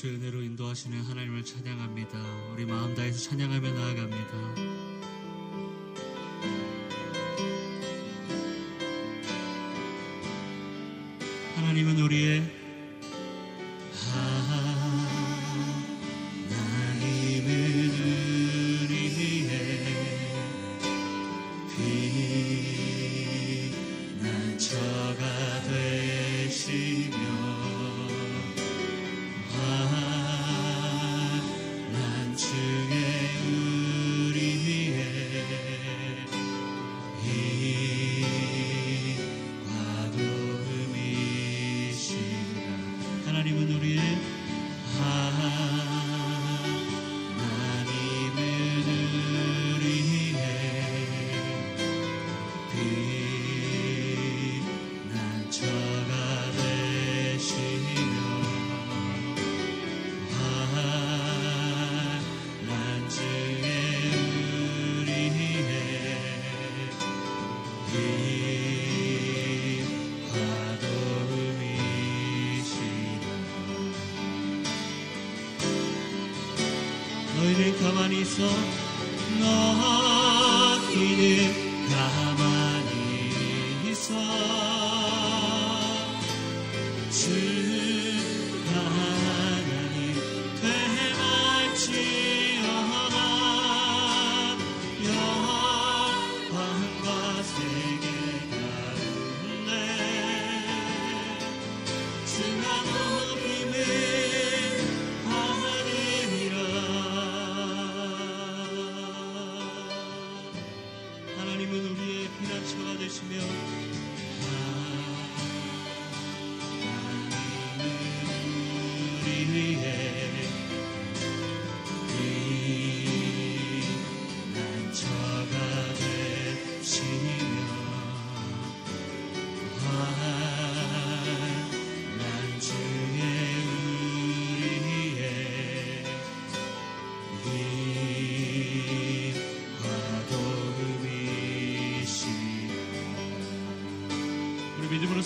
주의 은혜로 인도하시는 하나님을 찬양합니다. 우리 마음 다해서 찬양하며 나아갑니다. So.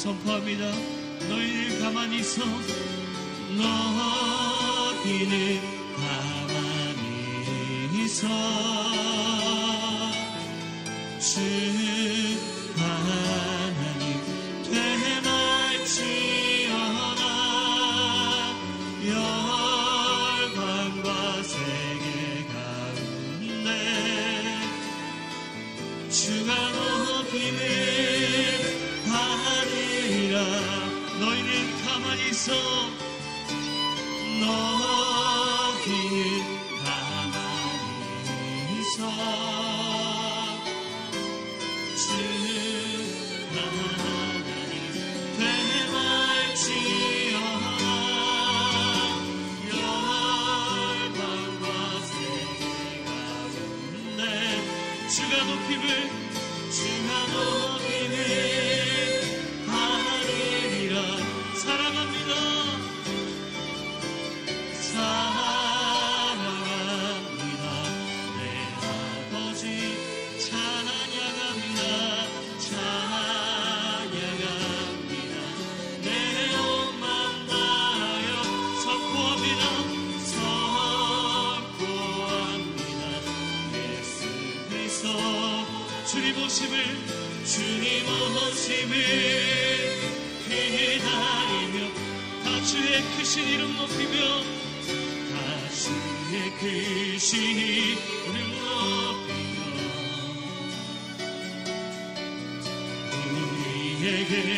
선포합니다. 너희를 가만히 있어 너희는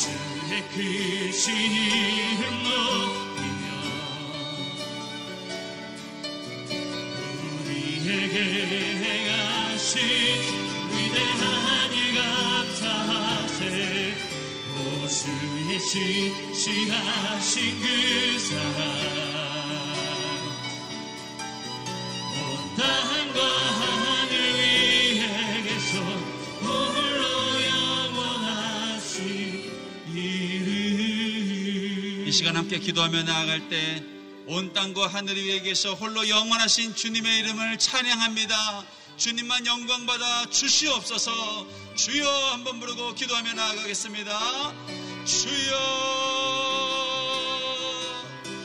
주의 크신 이름 높이며 우리에게 행하신 위대한 일 감사하세 오수의 신 시하신 그 사랑 함께 기도하며 나아갈 때 온 땅과 하늘 위에 계셔 홀로 영원하신 주님의 이름을 찬양합니다. 주님만 영광 받아 주시옵소서. 주여 한번 부르고 기도하며 나아가겠습니다. 주여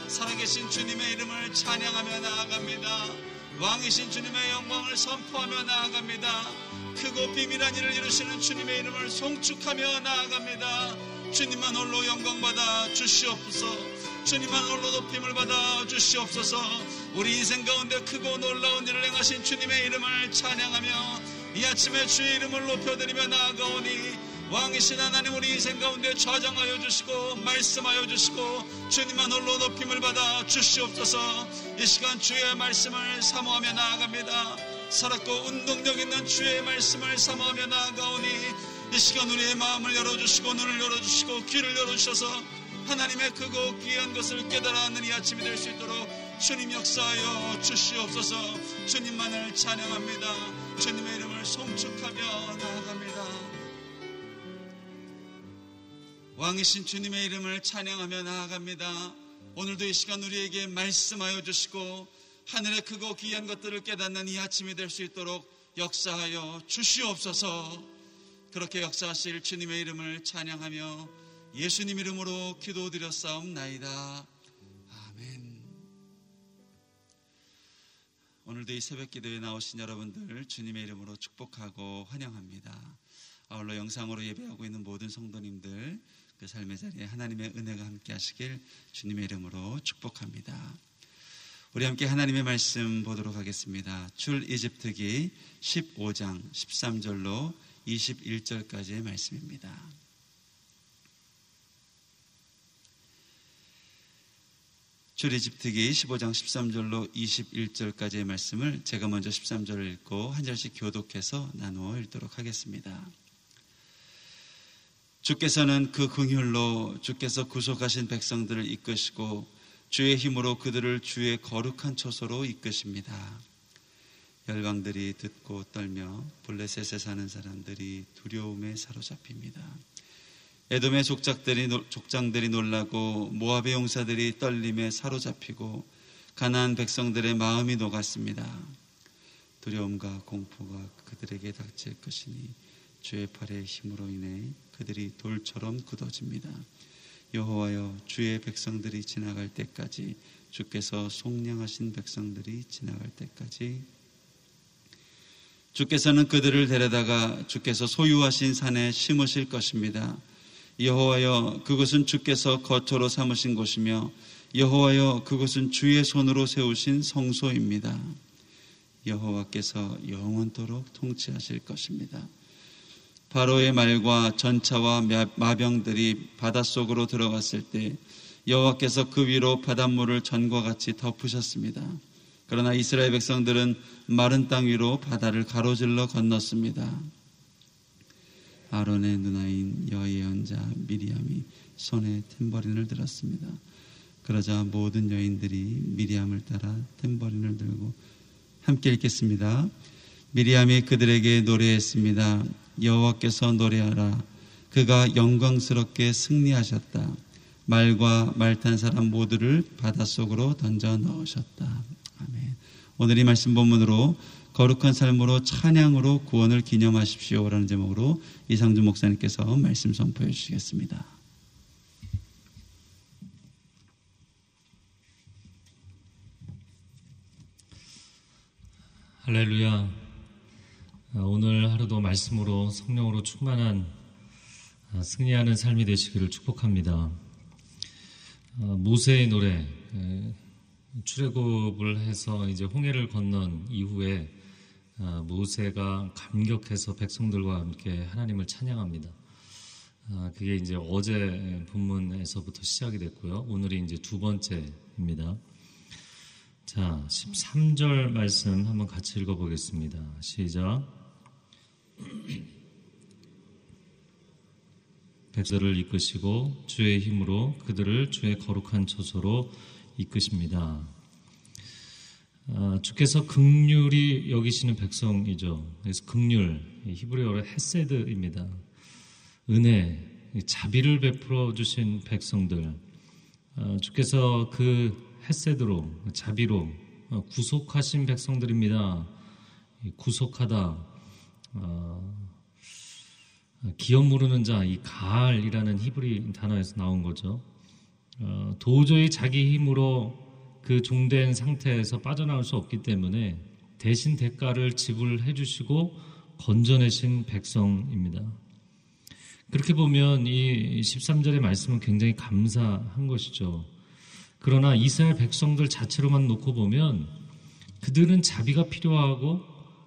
살아계신 주님의 이름을 찬양하며 나아갑니다. 왕이신 주님의 영광을 선포하며 나아갑니다. 크고 비밀한 일을 이루시는 주님의 이름을 송축하며 나아갑니다. 주님만 홀로 영광 받아 주시옵소서. 주님만 홀로 높임을 받아 주시옵소서. 우리 인생 가운데 크고 놀라운 일을 행하신 주님의 이름을 찬양하며 이 아침에 주의 이름을 높여드리며 나아가오니 왕이신 하나님 우리 인생 가운데 좌정하여 주시고 말씀하여 주시고 주님만 홀로 높임을 받아 주시옵소서 이 시간 주의 말씀을 사모하며 나아갑니다 살았고 운동력 있는 주의 말씀을 사모하며 나아가오니 이 시간 우리의 마음을 열어주시고 눈을 열어주시고 귀를 열어주셔서 하나님의 크고 귀한 것을 깨달아하는 이 아침이 될 수 있도록 주님 역사하여 주시옵소서. 주님만을 찬양합니다. 주님의 이름을 송축하며 나아갑니다. 왕이신 주님의 이름을 찬양하며 나아갑니다. 오늘도 이 시간 우리에게 말씀하여 주시고 하늘의 크고 귀한 것들을 깨닫는 이 아침이 될 수 있도록 역사하여 주시옵소서 그렇게 역사하실 주님의 이름을 찬양하며 예수님 이름으로 기도드렸사옵나이다. 아멘. 오늘도 이 새벽 기도에 나오신 여러분들 주님의 이름으로 축복하고 환영합니다. 아울러 영상으로 예배하고 있는 모든 성도님들 그 삶의 자리에 하나님의 은혜가 함께 하시길 주님의 이름으로 축복합니다. 우리 함께 하나님의 말씀 보도록 하겠습니다. 출 이집트기 15장 13절로 21절까지의 말씀입니다. 출 이집트기 15장 13절로 21절까지의 말씀을 제가 먼저 13절을 읽고 한 절씩 교독해서 나누어 읽도록 하겠습니다. 주께서는 그 긍휼로 주께서 구속하신 백성들을 이끄시고 주의 힘으로 그들을 주의 거룩한 처소로 이끄십니다. 열방들이 듣고 떨며 블레셋에 사는 사람들이 두려움에 사로잡힙니다. 에돔의 족장들이, 족장들이 놀라고 모압의 용사들이 떨림에 사로잡히고 가난안 백성들의 마음이 녹았습니다. 두려움과 공포가 그들에게 닥칠 것이니 주의 팔의 힘으로 인해 그들이 돌처럼 굳어집니다. 여호와여 주의 백성들이 지나갈 때까지 주께서 속량하신 백성들이 지나갈 때까지 주께서는 그들을 데려다가 주께서 소유하신 산에 심으실 것입니다. 여호와여 그것은 주께서 거처로 삼으신 곳이며 여호와여 그것은 주의 손으로 세우신 성소입니다. 여호와께서 영원토록 통치하실 것입니다. 바로의 말과 전차와 마병들이 바닷속으로 들어갔을 때 여호와께서 그 위로 바닷물을 전과 같이 덮으셨습니다. 그러나 이스라엘 백성들은 마른 땅 위로 바다를 가로질러 건넜습니다. 아론의 누나인 여예언자 미리암이 손에 탬버린을 들었습니다. 그러자 모든 여인들이 미리암을 따라 탬버린을 들고 함께 읽겠습니다. 미리암이 그들에게 노래했습니다. 여호와께서 노래하라. 그가 영광스럽게 승리하셨다. 말과 말탄 사람 모두를 바닷속으로 던져 넣으셨다. 오늘 이 말씀 본문으로 거룩한 삶으로 찬양으로 구원을 기념하십시오라는 제목으로 이상주 목사님께서 말씀 선포해 주시겠습니다. 할렐루야. 어, 오늘 하루도 말씀으로 성령으로 충만한 어, 승리하는 삶이 되시기를 축복합니다. 어, 모세의 노래 출애굽을 해서 이제 홍해를 건넌 이후에 모세가 감격해서 백성들과 함께 하나님을 찬양합니다. 그게 이제 어제 본문에서부터 시작이 됐고요. 오늘이 이제 두 번째입니다. 자, 13절 말씀 한번 같이 읽어보겠습니다. 시작. 백성들을 이끄시고 주의 힘으로 그들을 주의 거룩한 처소로 이끄십니다. 아, 주께서 극률이 여기시는 백성이죠. 그래서 극률, 히브리어로 헤세드입니다. 은혜, 자비를 베풀어 주신 백성들, 어, 주께서 그 햇새드로 자비로 어, 구속하신 백성들입니다. 구속하다 어, 기업 모르는 자, 이 가을이라는 히브리 단어에서 나온 거죠. 어, 도저히 자기 힘으로 그 종된 상태에서 빠져나올 수 없기 때문에 대신 대가를 지불해 주시고 건져내신 백성입니다. 그렇게 보면 이 13절의 말씀은 굉장히 감사한 것이죠. 그러나 이스라엘 백성들 자체로만 놓고 보면 그들은 자비가 필요하고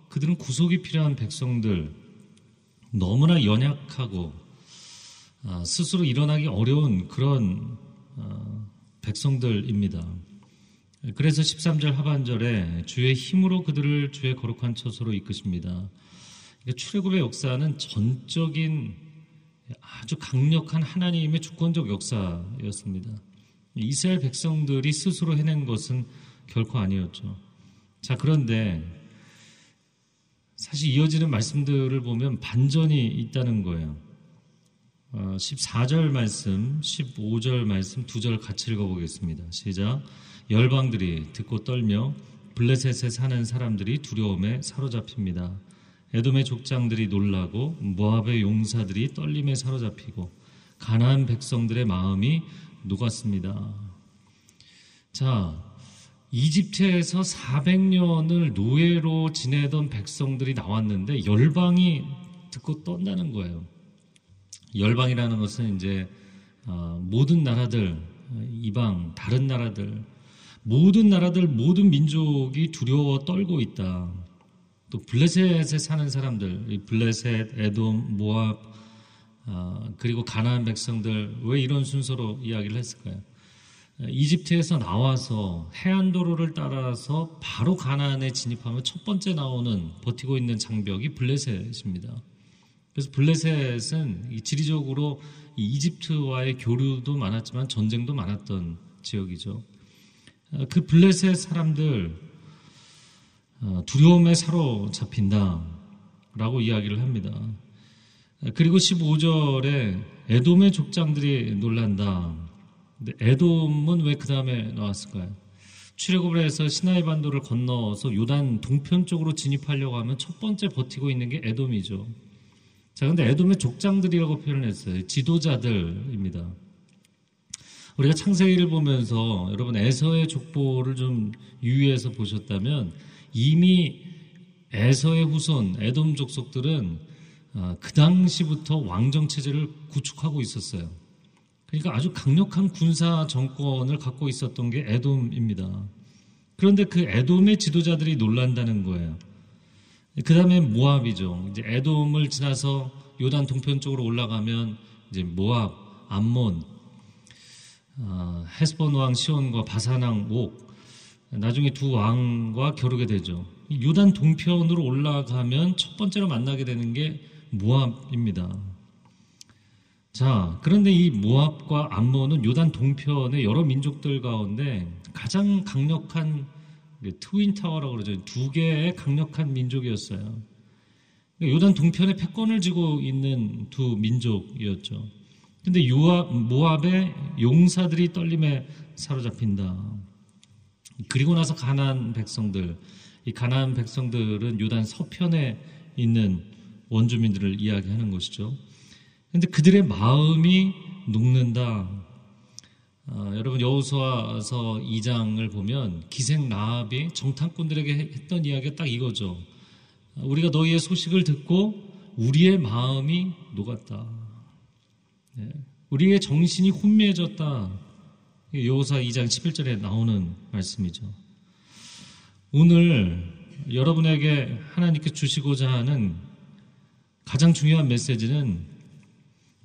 그들은 구속이 필요한 백성들 너무나 연약하고 아, 스스로 일어나기 어려운 그런 아, 백성들입니다. 그래서 13절 하반절에 주의 힘으로 그들을 주의 거룩한 처소로 이끄십니다. 출애굽의 역사는 전적인 아주 강력한 하나님의 주권적 역사였습니다. 이스라엘 백성들이 스스로 해낸 것은 결코 아니었죠. 자, 그런데 사실 이어지는 말씀들을 보면 반전이 있다는 거예요. 14절 어, 말씀, 15절 말씀 두 절 같이 읽어보겠습니다. 시작. 열방들이 듣고 떨며 블레셋에 사는 사람들이 두려움에 사로잡힙니다. 에돔의 족장들이 놀라고 모압의 용사들이 떨림에 사로잡히고 가나안 백성들의 마음이 녹았습니다. 자, 이집트에서 400년을 노예로 지내던 백성들이 나왔는데 열방이 듣고 떤다는 거예요. 열방이라는 것은 이제 어, 모든 나라들, 이방, 다른 나라들, 모든 나라들, 모든 민족이 두려워 떨고 있다. 또 블레셋에 사는 사람들, 블레셋, 에돔, 모압, 어, 그리고 가나안 백성들 왜 이런 순서로 이야기를 했을까요? 이집트에서 나와서 해안도로를 따라서 바로 가나안에 진입하면 첫 번째 나오는 버티고 있는 장벽이 블레셋입니다. 그래서 블레셋은 지리적으로 이집트와의 교류도 많았지만 전쟁도 많았던 지역이죠. 어, 그 블레셋 사람들 어, 두려움에 사로잡힌다 라고 이야기를 합니다. 그리고 15절에 에돔의 족장들이 놀란다. 근데 에돔은 왜 그 다음에 나왔을까요? 출애굽을 해서 시나이 반도를 건너서 요단 동편 쪽으로 진입하려고 하면 첫 번째 버티고 있는 게 에돔이죠. 자, 근데 에돔의 족장들이라고 표현했어요. 지도자들입니다. 우리가 창세기를 보면서 여러분 에서의 족보를 좀 유의해서 보셨다면 이미 에서의 후손 에돔 족속들은 어, 그 당시부터 왕정 체제를 구축하고 있었어요. 그러니까 아주 강력한 군사 정권을 갖고 있었던 게 에돔입니다. 그런데 그 에돔의 지도자들이 놀란다는 거예요. 그 다음에 모압이죠. 이제 에돔을 지나서 요단 동편 쪽으로 올라가면 이제 모압, 암몬, 어, 헤스본 왕 시온과 바산 왕 옥, 나중에 두 왕과 겨루게 되죠. 요단 동편으로 올라가면 첫 번째로 만나게 되는 게 모압입니다. 자, 그런데 이 모압과 암몬은 요단 동편의 여러 민족들 가운데 가장 강력한 트윈 타워라고 그러죠. 두 개의 강력한 민족이었어요. 그러니까 요단 동편에 패권을 쥐고 있는 두 민족이었죠. 근데 요압, 모압의 용사들이 떨림에 사로잡힌다. 그리고 나서 가난 백성들, 이 가난 백성들은 요단 서편에 있는 원주민들을 이야기하는 것이죠. 근데 그들의 마음이 녹는다. 어, 여러분 여호수아서 2장을 보면 기생 라합이 정탐꾼들에게 했던 이야기가 딱 이거죠. 우리가 너희의 소식을 듣고 우리의 마음이 녹았다. 네. 우리의 정신이 혼미해졌다. 여호사 2장 11절에 나오는 말씀이죠. 오늘 여러분에게 하나님께 주시고자 하는 가장 중요한 메시지는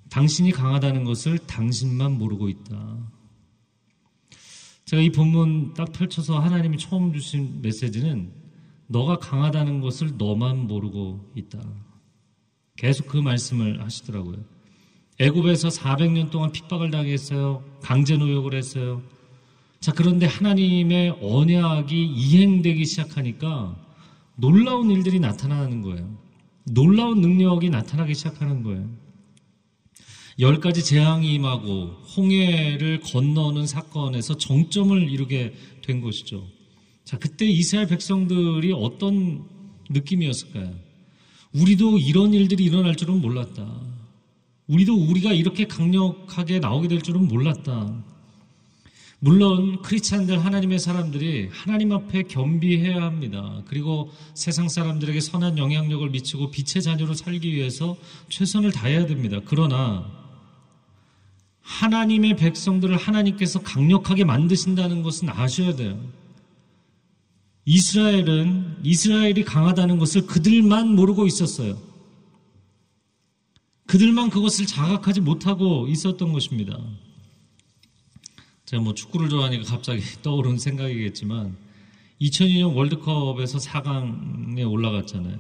당신이 강하다는 것을 당신만 모르고 있다. 제가 이 본문 딱 펼쳐서 하나님이 처음 주신 메시지는 너가 강하다는 것을 너만 모르고 있다. 계속 그 말씀을 하시더라고요. 애굽에서 400년 동안 핍박을 당했어요. 강제 노역을 했어요. 자, 그런데 하나님의 언약이 이행되기 시작하니까 놀라운 일들이 나타나는 거예요. 놀라운 능력이 나타나기 시작하는 거예요. 열 가지 재앙이 임하고 홍해를 건너는 사건에서 정점을 이루게 된 것이죠. 자, 그때 이스라엘 백성들이 어떤 느낌이었을까요? 우리도 이런 일들이 일어날 줄은 몰랐다. 우리도 우리가 이렇게 강력하게 나오게 될 줄은 몰랐다. 물론 크리스찬들 하나님의 사람들이 하나님 앞에 겸비해야 합니다. 그리고 세상 사람들에게 선한 영향력을 미치고 빛의 자녀로 살기 위해서 최선을 다해야 됩니다. 그러나 하나님의 백성들을 하나님께서 강력하게 만드신다는 것은 아셔야 돼요. 이스라엘은 이스라엘이 강하다는 것을 그들만 모르고 있었어요. 그들만 그것을 자각하지 못하고 있었던 것입니다. 제가 뭐 축구를 좋아하니까 갑자기 떠오른 생각이겠지만 2002년 월드컵에서 4강에 올라갔잖아요.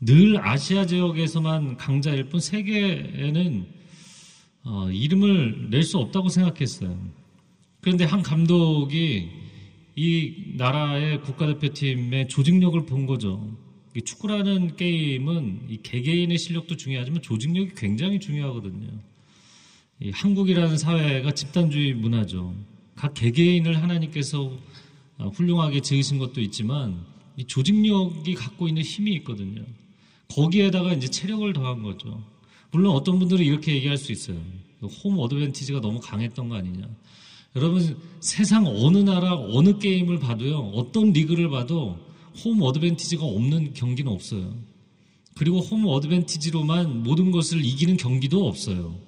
늘 아시아 지역에서만 강자일 뿐 세계에는 어, 이름을 낼 수 없다고 생각했어요. 그런데 한 감독이 이 나라의 국가대표팀의 조직력을 본 거죠. 축구라는 게임은 이 개개인의 실력도 중요하지만 조직력이 굉장히 중요하거든요. 한국이라는 사회가 집단주의 문화죠. 각 개개인을 하나님께서 어, 훌륭하게 지으신 것도 있지만 이 조직력이 갖고 있는 힘이 있거든요. 거기에다가 이제 체력을 더한 거죠. 물론 어떤 분들은 이렇게 얘기할 수 있어요. 홈 어드밴티지가 너무 강했던 거 아니냐. 여러분 세상 어느 나라 어느 게임을 봐도요. 어떤 리그를 봐도 홈 어드밴티지가 없는 경기는 없어요. 그리고 홈 어드밴티지로만 모든 것을 이기는 경기도 없어요.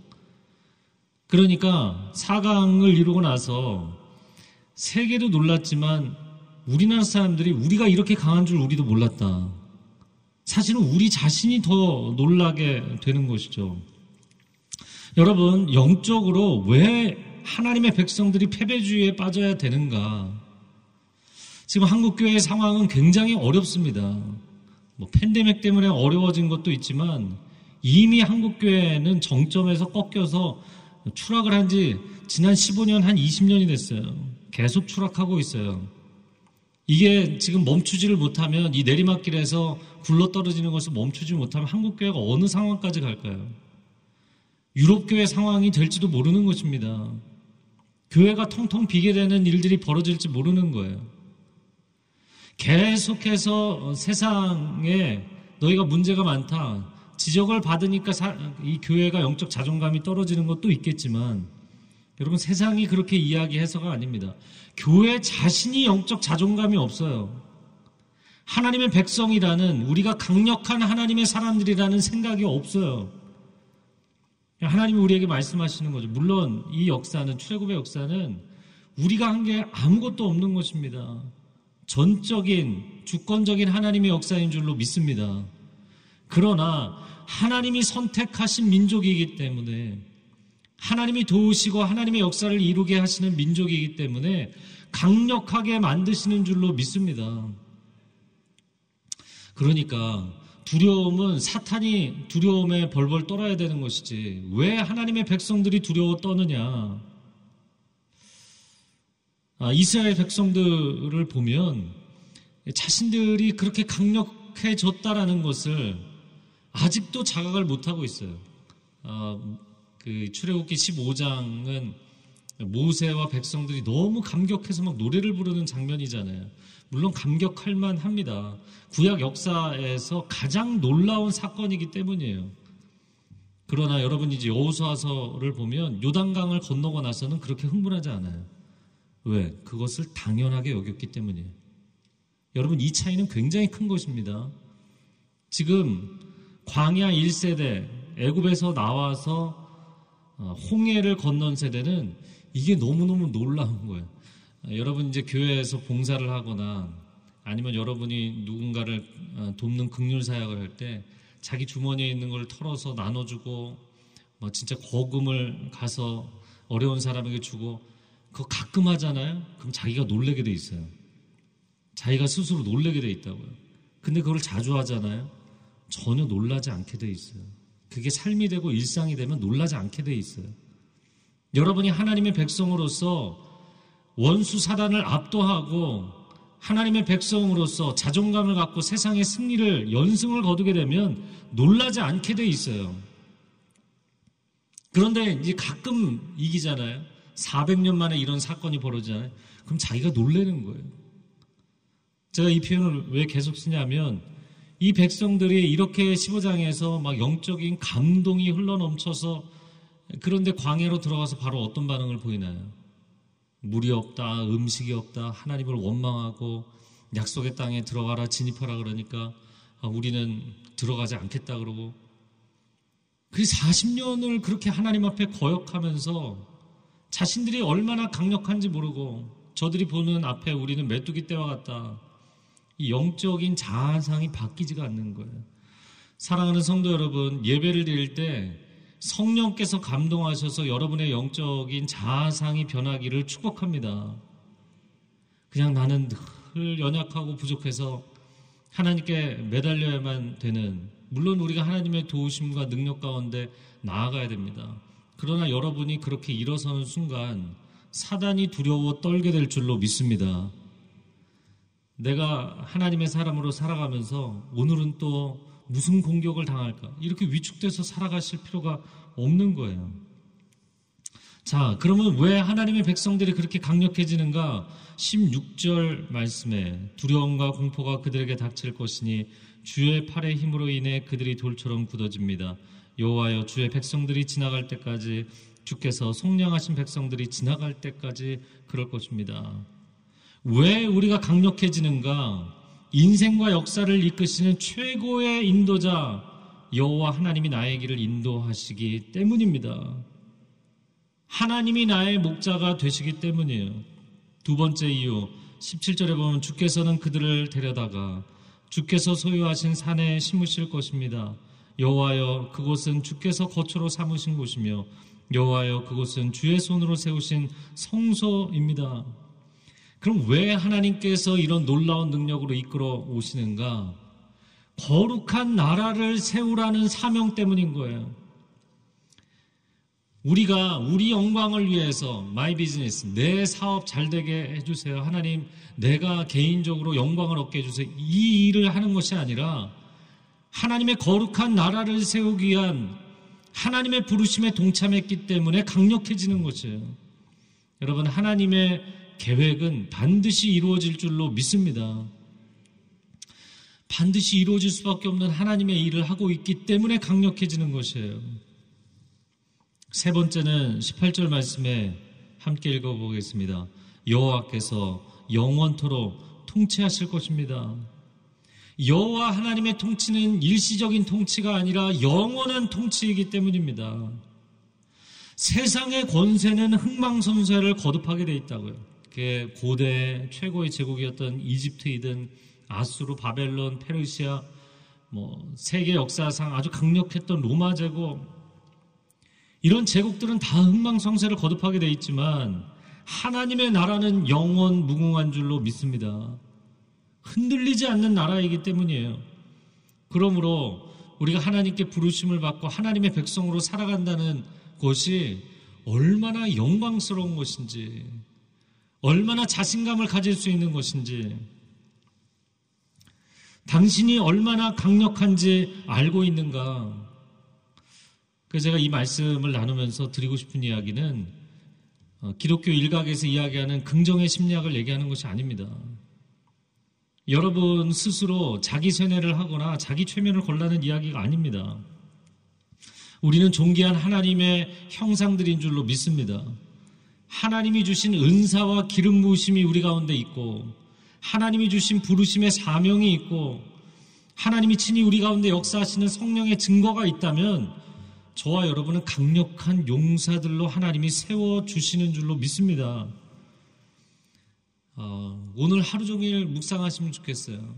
그러니까 4강을 이루고 나서 세계도 놀랐지만 우리나라 사람들이 우리가 이렇게 강한 줄 우리도 몰랐다. 사실은 우리 자신이 더 놀라게 되는 것이죠. 여러분, 영적으로 왜 하나님의 백성들이 패배주의에 빠져야 되는가? 지금 한국교회의 상황은 굉장히 어렵습니다. 뭐 팬데믹 때문에 어려워진 것도 있지만 이미 한국교회는 정점에서 꺾여서 추락을 한 지 지난 15년, 한 20년이 됐어요. 계속 추락하고 있어요. 이게 지금 멈추지를 못하면 이 내리막길에서 굴러 떨어지는 것을 멈추지 못하면 한국교회가 어느 상황까지 갈까요? 유럽교회 상황이 될지도 모르는 것입니다. 교회가 통통 비게 되는 일들이 벌어질지 모르는 거예요. 계속해서 세상에 너희가 문제가 많다. 지적을 받으니까 이 교회가 영적 자존감이 떨어지는 것도 있겠지만 여러분 세상이 그렇게 이야기해서가 아닙니다. 교회 자신이 영적 자존감이 없어요. 하나님의 백성이라는 우리가 강력한 하나님의 사람들이라는 생각이 없어요. 하나님이 우리에게 말씀하시는 거죠. 물론 이 역사는 출애굽의 역사는 우리가 한 게 아무것도 없는 것입니다. 전적인 주권적인 하나님의 역사인 줄로 믿습니다. 그러나 하나님이 선택하신 민족이기 때문에 하나님이 도우시고 하나님의 역사를 이루게 하시는 민족이기 때문에 강력하게 만드시는 줄로 믿습니다. 그러니까 두려움은 사탄이 두려움에 벌벌 떨어야 되는 것이지 왜 하나님의 백성들이 두려워 떠느냐? 아, 이스라엘 백성들을 보면 자신들이 그렇게 강력해졌다라는 것을 아직도 자각을 못하고 있어요. 어, 그 출애굽기 15장은 모세와 백성들이 너무 감격해서 막 노래를 부르는 장면이잖아요. 물론 감격할 만 합니다. 구약 역사에서 가장 놀라운 사건이기 때문이에요. 그러나 여러분이 이제 여호수아서를 보면 요단강을 건너고 나서는 그렇게 흥분하지 않아요. 왜? 그것을 당연하게 여겼기 때문이에요. 여러분 이 차이는 굉장히 큰 것입니다. 지금 광야 1세대, 애굽에서 나와서 어, 홍해를 건넌 세대는 이게 너무너무 놀라운 거예요. 여러분 이제 교회에서 봉사를 하거나 아니면 여러분이 누군가를 어, 돕는 극률 사역을 할 때 자기 주머니에 있는 걸 털어서 나눠주고 뭐 진짜 거금을 가서 어려운 사람에게 주고 그거 가끔 하잖아요. 그럼 자기가 놀래게 돼 있어요. 자기가 스스로 놀래게 돼 있다고요. 근데 그걸 자주 하잖아요. 전혀 놀라지 않게 돼 있어요. 그게 삶이 되고 일상이 되면 놀라지 않게 돼 있어요. 여러분이 하나님의 백성으로서 원수 사단을 압도하고 하나님의 백성으로서 자존감을 갖고 세상의 승리를 연승을 거두게 되면 놀라지 않게 돼 있어요. 그런데 이제 가끔 이기잖아요. 400년 만에 이런 사건이 벌어지잖아요. 그럼 자기가 놀래는 거예요. 제가 이 표현을 왜 계속 쓰냐면 이 백성들이 이렇게 15장에서 막 영적인 감동이 흘러넘쳐서 그런데 광해로 들어가서 바로 어떤 반응을 보이나요? 물이 없다, 음식이 없다, 하나님을 원망하고 약속의 땅에 들어가라, 진입하라 그러니까 아, 우리는 들어가지 않겠다 그러고 그 40년을 그렇게 하나님 앞에 거역하면서 자신들이 얼마나 강력한지 모르고 저들이 보는 앞에 우리는 메뚜기 떼와 같다. 이 영적인 자아상이 바뀌지가 않는 거예요. 사랑하는 성도 여러분, 예배를 드릴 때 성령께서 감동하셔서 여러분의 영적인 자아상이 변하기를 축복합니다. 그냥 나는 늘 연약하고 부족해서 하나님께 매달려야만 되는, 물론 우리가 하나님의 도우심과 능력 가운데 나아가야 됩니다. 그러나 여러분이 그렇게 일어서는 순간 사단이 두려워 떨게 될 줄로 믿습니다. 내가 하나님의 사람으로 살아가면서 오늘은 또 무슨 공격을 당할까? 이렇게 위축돼서 살아가실 필요가 없는 거예요. 자, 그러면 왜 하나님의 백성들이 그렇게 강력해지는가? 16절 말씀에 두려움과 공포가 그들에게 닥칠 것이니 주의 팔의 힘으로 인해 그들이 돌처럼 굳어집니다. 여호와여 주의 백성들이 지나갈 때까지 주께서 속량하신 백성들이 지나갈 때까지 그럴 것입니다. 왜 우리가 강력해지는가? 인생과 역사를 이끄시는 최고의 인도자 여호와 하나님이 나의 길을 인도하시기 때문입니다. 하나님이 나의 목자가 되시기 때문이에요. 두 번째 이유 17절에 보면 주께서는 그들을 데려다가 주께서 소유하신 산에 심으실 것입니다. 여호와여 그곳은 주께서 거처로 삼으신 곳이며 여호와여 그곳은 주의 손으로 세우신 성소입니다. 그럼 왜 하나님께서 이런 놀라운 능력으로 이끌어 오시는가? 거룩한 나라를 세우라는 사명 때문인 거예요. 우리가 우리 영광을 위해서 my business 내 사업 잘 되게 해주세요. 하나님 내가 개인적으로 영광을 얻게 해주세요. 이 일을 하는 것이 아니라 하나님의 거룩한 나라를 세우기 위한 하나님의 부르심에 동참했기 때문에 강력해지는 것이에요. 여러분 하나님의 계획은 반드시 이루어질 줄로 믿습니다. 반드시 이루어질 수밖에 없는 하나님의 일을 하고 있기 때문에 강력해지는 것이에요. 세 번째는 18절 말씀에 함께 읽어보겠습니다. 여호와께서 영원토록 통치하실 것입니다. 여호와 하나님의 통치는 일시적인 통치가 아니라 영원한 통치이기 때문입니다. 세상의 권세는 흥망성쇠를 거듭하게 돼 있다고요. 고대 최고의 제국이었던 이집트이든 아수르, 바벨론, 페르시아, 뭐 세계 역사상 아주 강력했던 로마 제국 이런 제국들은 다 흥망성쇠를 거듭하게 돼 있지만 하나님의 나라는 영원 무궁한 줄로 믿습니다. 흔들리지 않는 나라이기 때문이에요. 그러므로 우리가 하나님께 부르심을 받고 하나님의 백성으로 살아간다는 것이 얼마나 영광스러운 것인지, 얼마나 자신감을 가질 수 있는 것인지, 당신이 얼마나 강력한지 알고 있는가. 그래서 제가 이 말씀을 나누면서 드리고 싶은 이야기는 어, 기독교 일각에서 이야기하는 긍정의 심리학을 얘기하는 것이 아닙니다. 여러분 스스로 자기 세뇌를 하거나 자기 최면을 걸라는 이야기가 아닙니다. 우리는 존귀한 하나님의 형상들인 줄로 믿습니다. 하나님이 주신 은사와 기름 부으심이 우리 가운데 있고 하나님이 주신 부르심의 사명이 있고 하나님이 친히 우리 가운데 역사하시는 성령의 증거가 있다면 저와 여러분은 강력한 용사들로 하나님이 세워 주시는 줄로 믿습니다. 어, 오늘 하루 종일 묵상하시면 좋겠어요.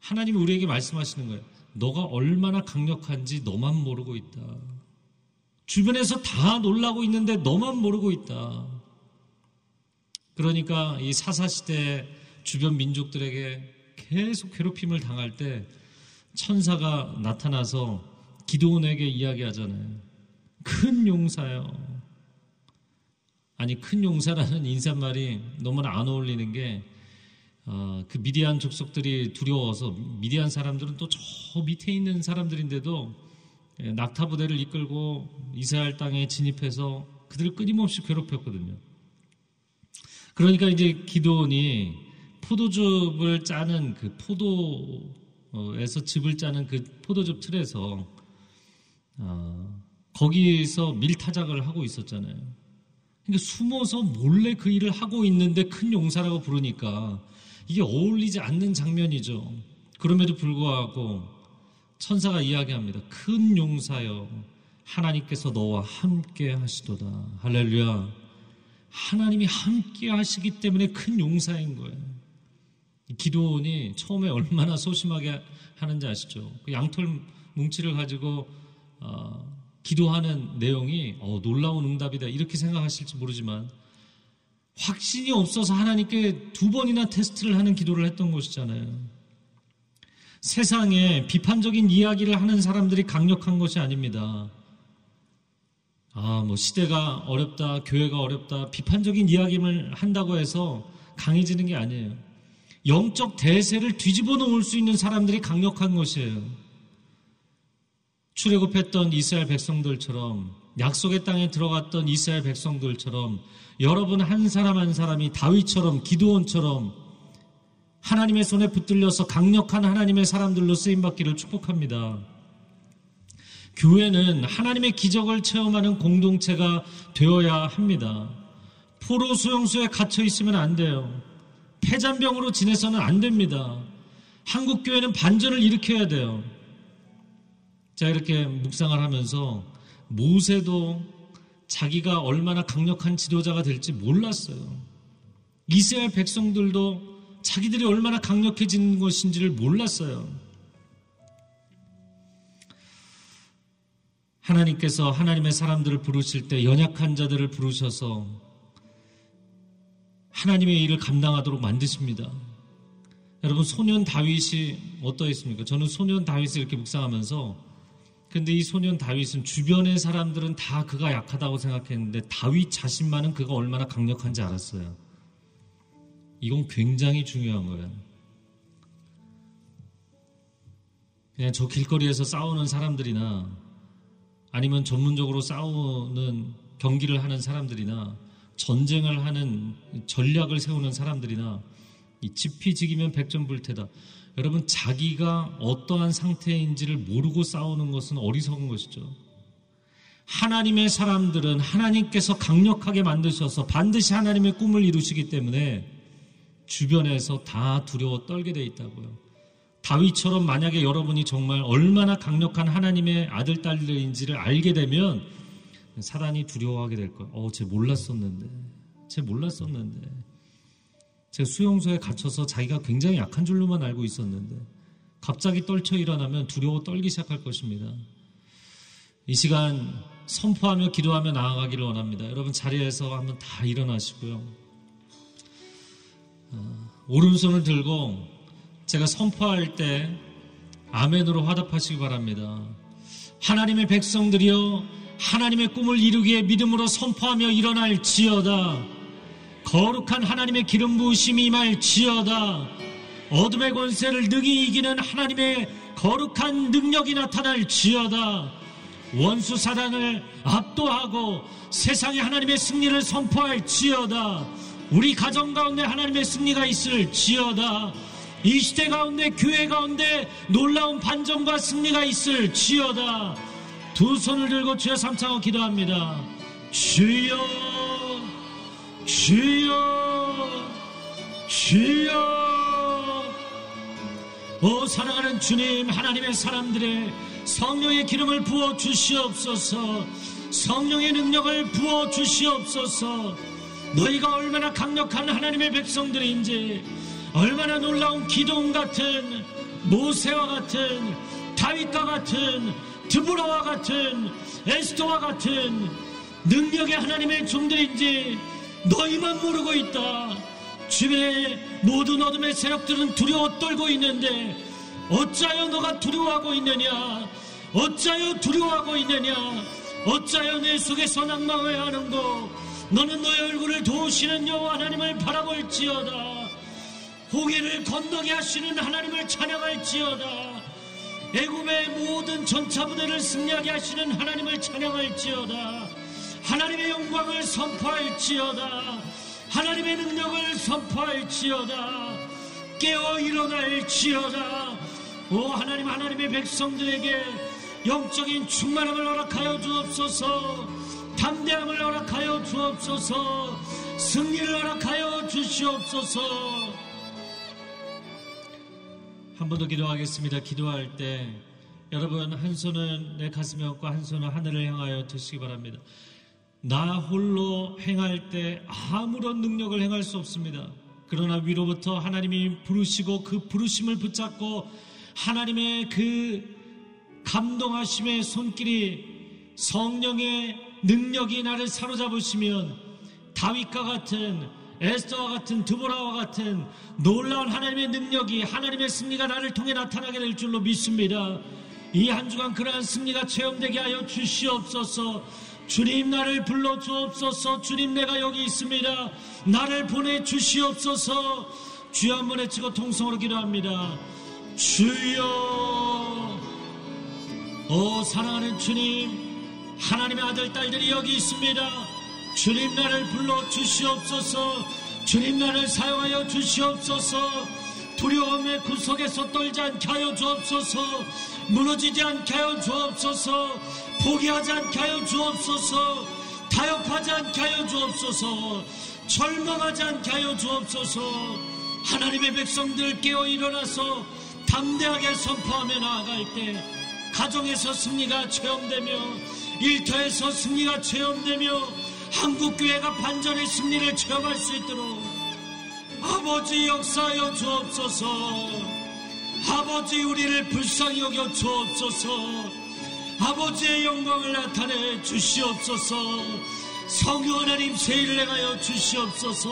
하나님이 우리에게 말씀하시는 거예요. 너가 얼마나 강력한지 너만 모르고 있다. 주변에서 다 놀라고 있는데 너만 모르고 있다. 그러니까 이 사사시대 주변 민족들에게 계속 괴롭힘을 당할 때 천사가 나타나서 기도원에게 이야기하잖아요. 큰 용사요. 아니 큰 용사라는 인사말이 너무나 안 어울리는 게 어, 그 미디안 족속들이 두려워서 미디안 사람들은 또 저 밑에 있는 사람들인데도 예, 낙타 부대를 이끌고 이스라엘 땅에 진입해서 그들을 끊임없이 괴롭혔거든요. 그러니까 이제 기도원이 포도즙을 짜는 그 포도에서 즙을 짜는 그 포도즙 틀에서 어, 거기서 밀타작을 하고 있었잖아요. 그러니까 숨어서 몰래 그 일을 하고 있는데 큰 용사라고 부르니까 이게 어울리지 않는 장면이죠. 그럼에도 불구하고 천사가 이야기합니다. 큰 용사여 하나님께서 너와 함께 하시도다. 할렐루야. 하나님이 함께 하시기 때문에 큰 용사인 거예요. 기도원이 처음에 얼마나 소심하게 하는지 아시죠? 그 양털 뭉치를 가지고 어, 기도하는 내용이 어, 놀라운 응답이다 이렇게 생각하실지 모르지만 확신이 없어서 하나님께 두 번이나 테스트를 하는 기도를 했던 것이잖아요. 세상에 비판적인 이야기를 하는 사람들이 강력한 것이 아닙니다. 아, 뭐 시대가 어렵다, 교회가 어렵다, 비판적인 이야기를 한다고 해서 강해지는 게 아니에요. 영적 대세를 뒤집어 놓을 수 있는 사람들이 강력한 것이에요. 출애굽했던 이스라엘 백성들처럼 약속의 땅에 들어갔던 이스라엘 백성들처럼 여러분 한 사람 한 사람이 다윗처럼 기도원처럼 하나님의 손에 붙들려서 강력한 하나님의 사람들로 쓰임 받기를 축복합니다. 교회는 하나님의 기적을 체험하는 공동체가 되어야 합니다. 포로 수용소에 갇혀 있으면 안 돼요. 폐잔병으로 지내서는 안 됩니다. 한국 교회는 반전을 일으켜야 돼요. 자, 이렇게 묵상을 하면서 모세도 자기가 얼마나 강력한 지도자가 될지 몰랐어요. 이스라엘 백성들도 자기들이 얼마나 강력해진 것인지를 몰랐어요. 하나님께서 하나님의 사람들을 부르실 때 연약한 자들을 부르셔서 하나님의 일을 감당하도록 만드십니다. 여러분 소년 다윗이 어떠했습니까? 저는 소년 다윗을 이렇게 묵상하면서 근데 이 소년 다윗은 주변의 사람들은 다 그가 약하다고 생각했는데 다윗 자신만은 그가 얼마나 강력한지 알았어요. 이건 굉장히 중요한 거예요. 그냥 저 길거리에서 싸우는 사람들이나 아니면 전문적으로 싸우는 경기를 하는 사람들이나 전쟁을 하는 전략을 세우는 사람들이나 이 지피지기면 백전불태다. 여러분 자기가 어떠한 상태인지를 모르고 싸우는 것은 어리석은 것이죠. 하나님의 사람들은 하나님께서 강력하게 만드셔서 반드시 하나님의 꿈을 이루시기 때문에 주변에서 다 두려워 떨게 돼 있다고요. 다윗처럼 만약에 여러분이 정말 얼마나 강력한 하나님의 아들 딸들인지를 알게 되면 사단이 두려워하게 될 거예요. 어, 쟤 몰랐었는데, 쟤 몰랐었는데. 제 수용소에 갇혀서 자기가 굉장히 약한 줄로만 알고 있었는데 갑자기 떨쳐 일어나면 두려워 떨기 시작할 것입니다. 이 시간 선포하며 기도하며 나아가기를 원합니다. 여러분 자리에서 한번 다 일어나시고요. 어, 오른손을 들고 제가 선포할 때 아멘으로 화답하시기 바랍니다. 하나님의 백성들이여 하나님의 꿈을 이루기에 믿음으로 선포하며 일어날 지어다. 거룩한 하나님의 기름 부으심이 임할 지어다 어둠의 권세를 능히 이기는 하나님의 거룩한 능력이 나타날 지어다 원수 사단을 압도하고 세상에 하나님의 승리를 선포할 지어다 우리 가정 가운데 하나님의 승리가 있을 지어다 이 시대 가운데 교회 가운데 놀라운 반전과 승리가 있을 지어다. 두 손을 들고 주여 삼창어 기도합니다. 주여 주여 주여. 오 사랑하는 주님 하나님의 사람들의 성령의 기름을 부어 주시옵소서. 성령의 능력을 부어 주시옵소서. 너희가 얼마나 강력한 하나님의 백성들인지 얼마나 놀라운 기동 같은 모세와 같은 다윗과 같은 드브라와 같은 에스토와 같은 능력의 하나님의 종들인지 너희만 모르고 있다. 주변의 모든 어둠의 세력들은 두려워 떨고 있는데 어찌하여 너가 두려워하고 있느냐? 어찌하여 두려워하고 있느냐? 어찌하여 내 속에서 낭망해하는고? 너는 너의 얼굴을 도우시는 여호와 하나님을 바라볼지어다. 홍해를 건너게 하시는 하나님을 찬양할지어다. 애굽의 모든 전차 부대를 승리하게 하시는 하나님을 찬양할지어다. 하나님의 영광을 선포할지어다. 하나님의 능력을 선포할지어다. 깨어 일어날지어다. 오 하나님 하나님의 백성들에게 영적인 충만함을 허락하여 주옵소서. 담대함을 허락하여 주옵소서. 승리를 허락하여 주시옵소서. 한 번 더 기도하겠습니다. 기도할 때 여러분 한 손은 내 가슴에 얹고 한 손은 하늘을 향하여 드시기 바랍니다. 나 홀로 행할 때 아무런 능력을 행할 수 없습니다. 그러나 위로부터 하나님이 부르시고 그 부르심을 붙잡고 하나님의 그 감동하심의 손길이 성령의 능력이 나를 사로잡으시면 다윗과 같은 에스더와 같은 드보라와 같은 놀라운 하나님의 능력이 하나님의 승리가 나를 통해 나타나게 될 줄로 믿습니다. 이 한 주간 그러한 승리가 체험되게 하여 주시옵소서. 주님 나를 불러 주옵소서. 주님 내가 여기 있습니다. 나를 보내 주시옵소서. 주여 한번 외치고 통성으로 기도합니다. 주여. 오 사랑하는 주님, 하나님의 아들 딸들이 여기 있습니다. 주님 나를 불러 주시옵소서. 주님 나를 사용하여 주시옵소서. 두려움의 구석에서 떨지 않게 하여 주옵소서. 무너지지 않게 하여 주옵소서. 포기하지 않게 하여 주옵소서. 타협하지 않게 하여 주옵소서. 절망하지 않게 하여 주옵소서. 하나님의 백성들 깨어 일어나서 담대하게 선포하며 나아갈 때 가정에서 승리가 체험되며 일터에서 승리가 체험되며 한국교회가 반전의 승리를 체험할 수 있도록 아버지 역사하여 주옵소서. 아버지 우리를 불쌍히 여겨 주옵소서. 아버지의 영광을 나타내 주시옵소서. 성령 하나님 세일을 행하여 주시옵소서.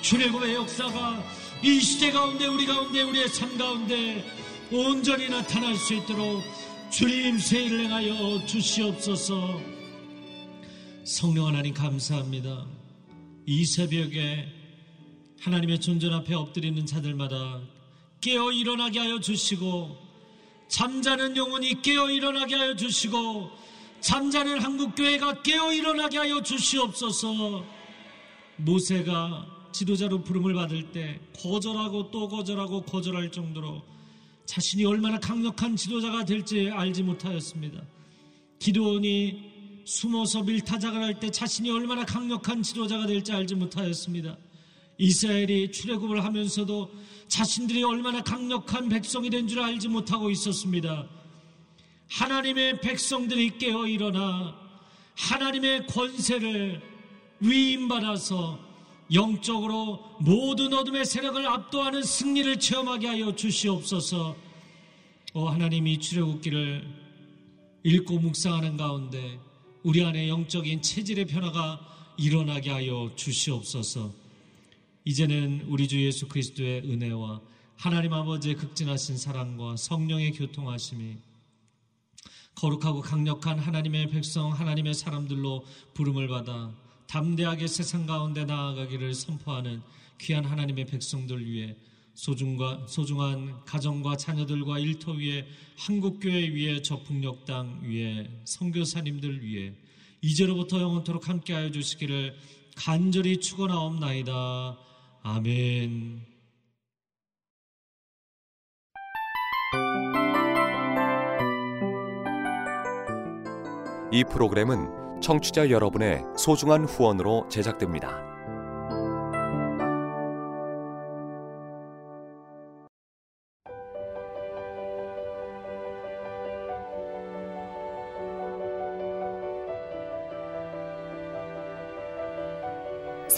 출애굽의 역사가 이 시대 가운데 우리 가운데 우리의 삶 가운데 온전히 나타날 수 있도록 주님 세일을 행하여 주시옵소서 성령 하나님 감사합니다 이 새벽에 하나님의 존전 앞에 엎드리는 자들마다 깨어 일어나게 하여 주시고 잠자는 영혼이 깨어 일어나게 하여 주시고 잠자는 한국교회가 깨어 일어나게 하여 주시옵소서 모세가 지도자로 부름을 받을 때 거절하고 또 거절하고 거절할 정도로 자신이 얼마나 강력한 지도자가 될지 알지 못하였습니다. 기도원이 숨어서 밀타작을 할 때 자신이 얼마나 강력한 지도자가 될지 알지 못하였습니다. 이스라엘이 출애굽을 하면서도 자신들이 얼마나 강력한 백성이 된 줄 알지 못하고 있었습니다. 하나님의 백성들이 깨어 일어나 하나님의 권세를 위임받아서 영적으로 모든 어둠의 세력을 압도하는 승리를 체험하게 하여 주시옵소서. 오 하나님이 출애굽기를 읽고 묵상하는 가운데 우리 안에 영적인 체질의 변화가 일어나게 하여 주시옵소서. 이제는 우리 주 예수 그리스도의 은혜와 하나님 아버지의 극진하신 사랑과 성령의 교통하심이 거룩하고 강력한 하나님의 백성, 하나님의 사람들로 부름을 받아 담대하게 세상 가운데 나아가기를 선포하는 귀한 하나님의 백성들 위해 소중과, 소중한 가정과 자녀들과 일터 위에 한국교회 위에 저풍력당 위에 선교사님들 위해 이제로부터 영원토록 함께하여 주시기를 간절히 축원하옵나이다. 아멘. 이 프로그램은 청취자 여러분의 소중한 후원으로 제작됩니다.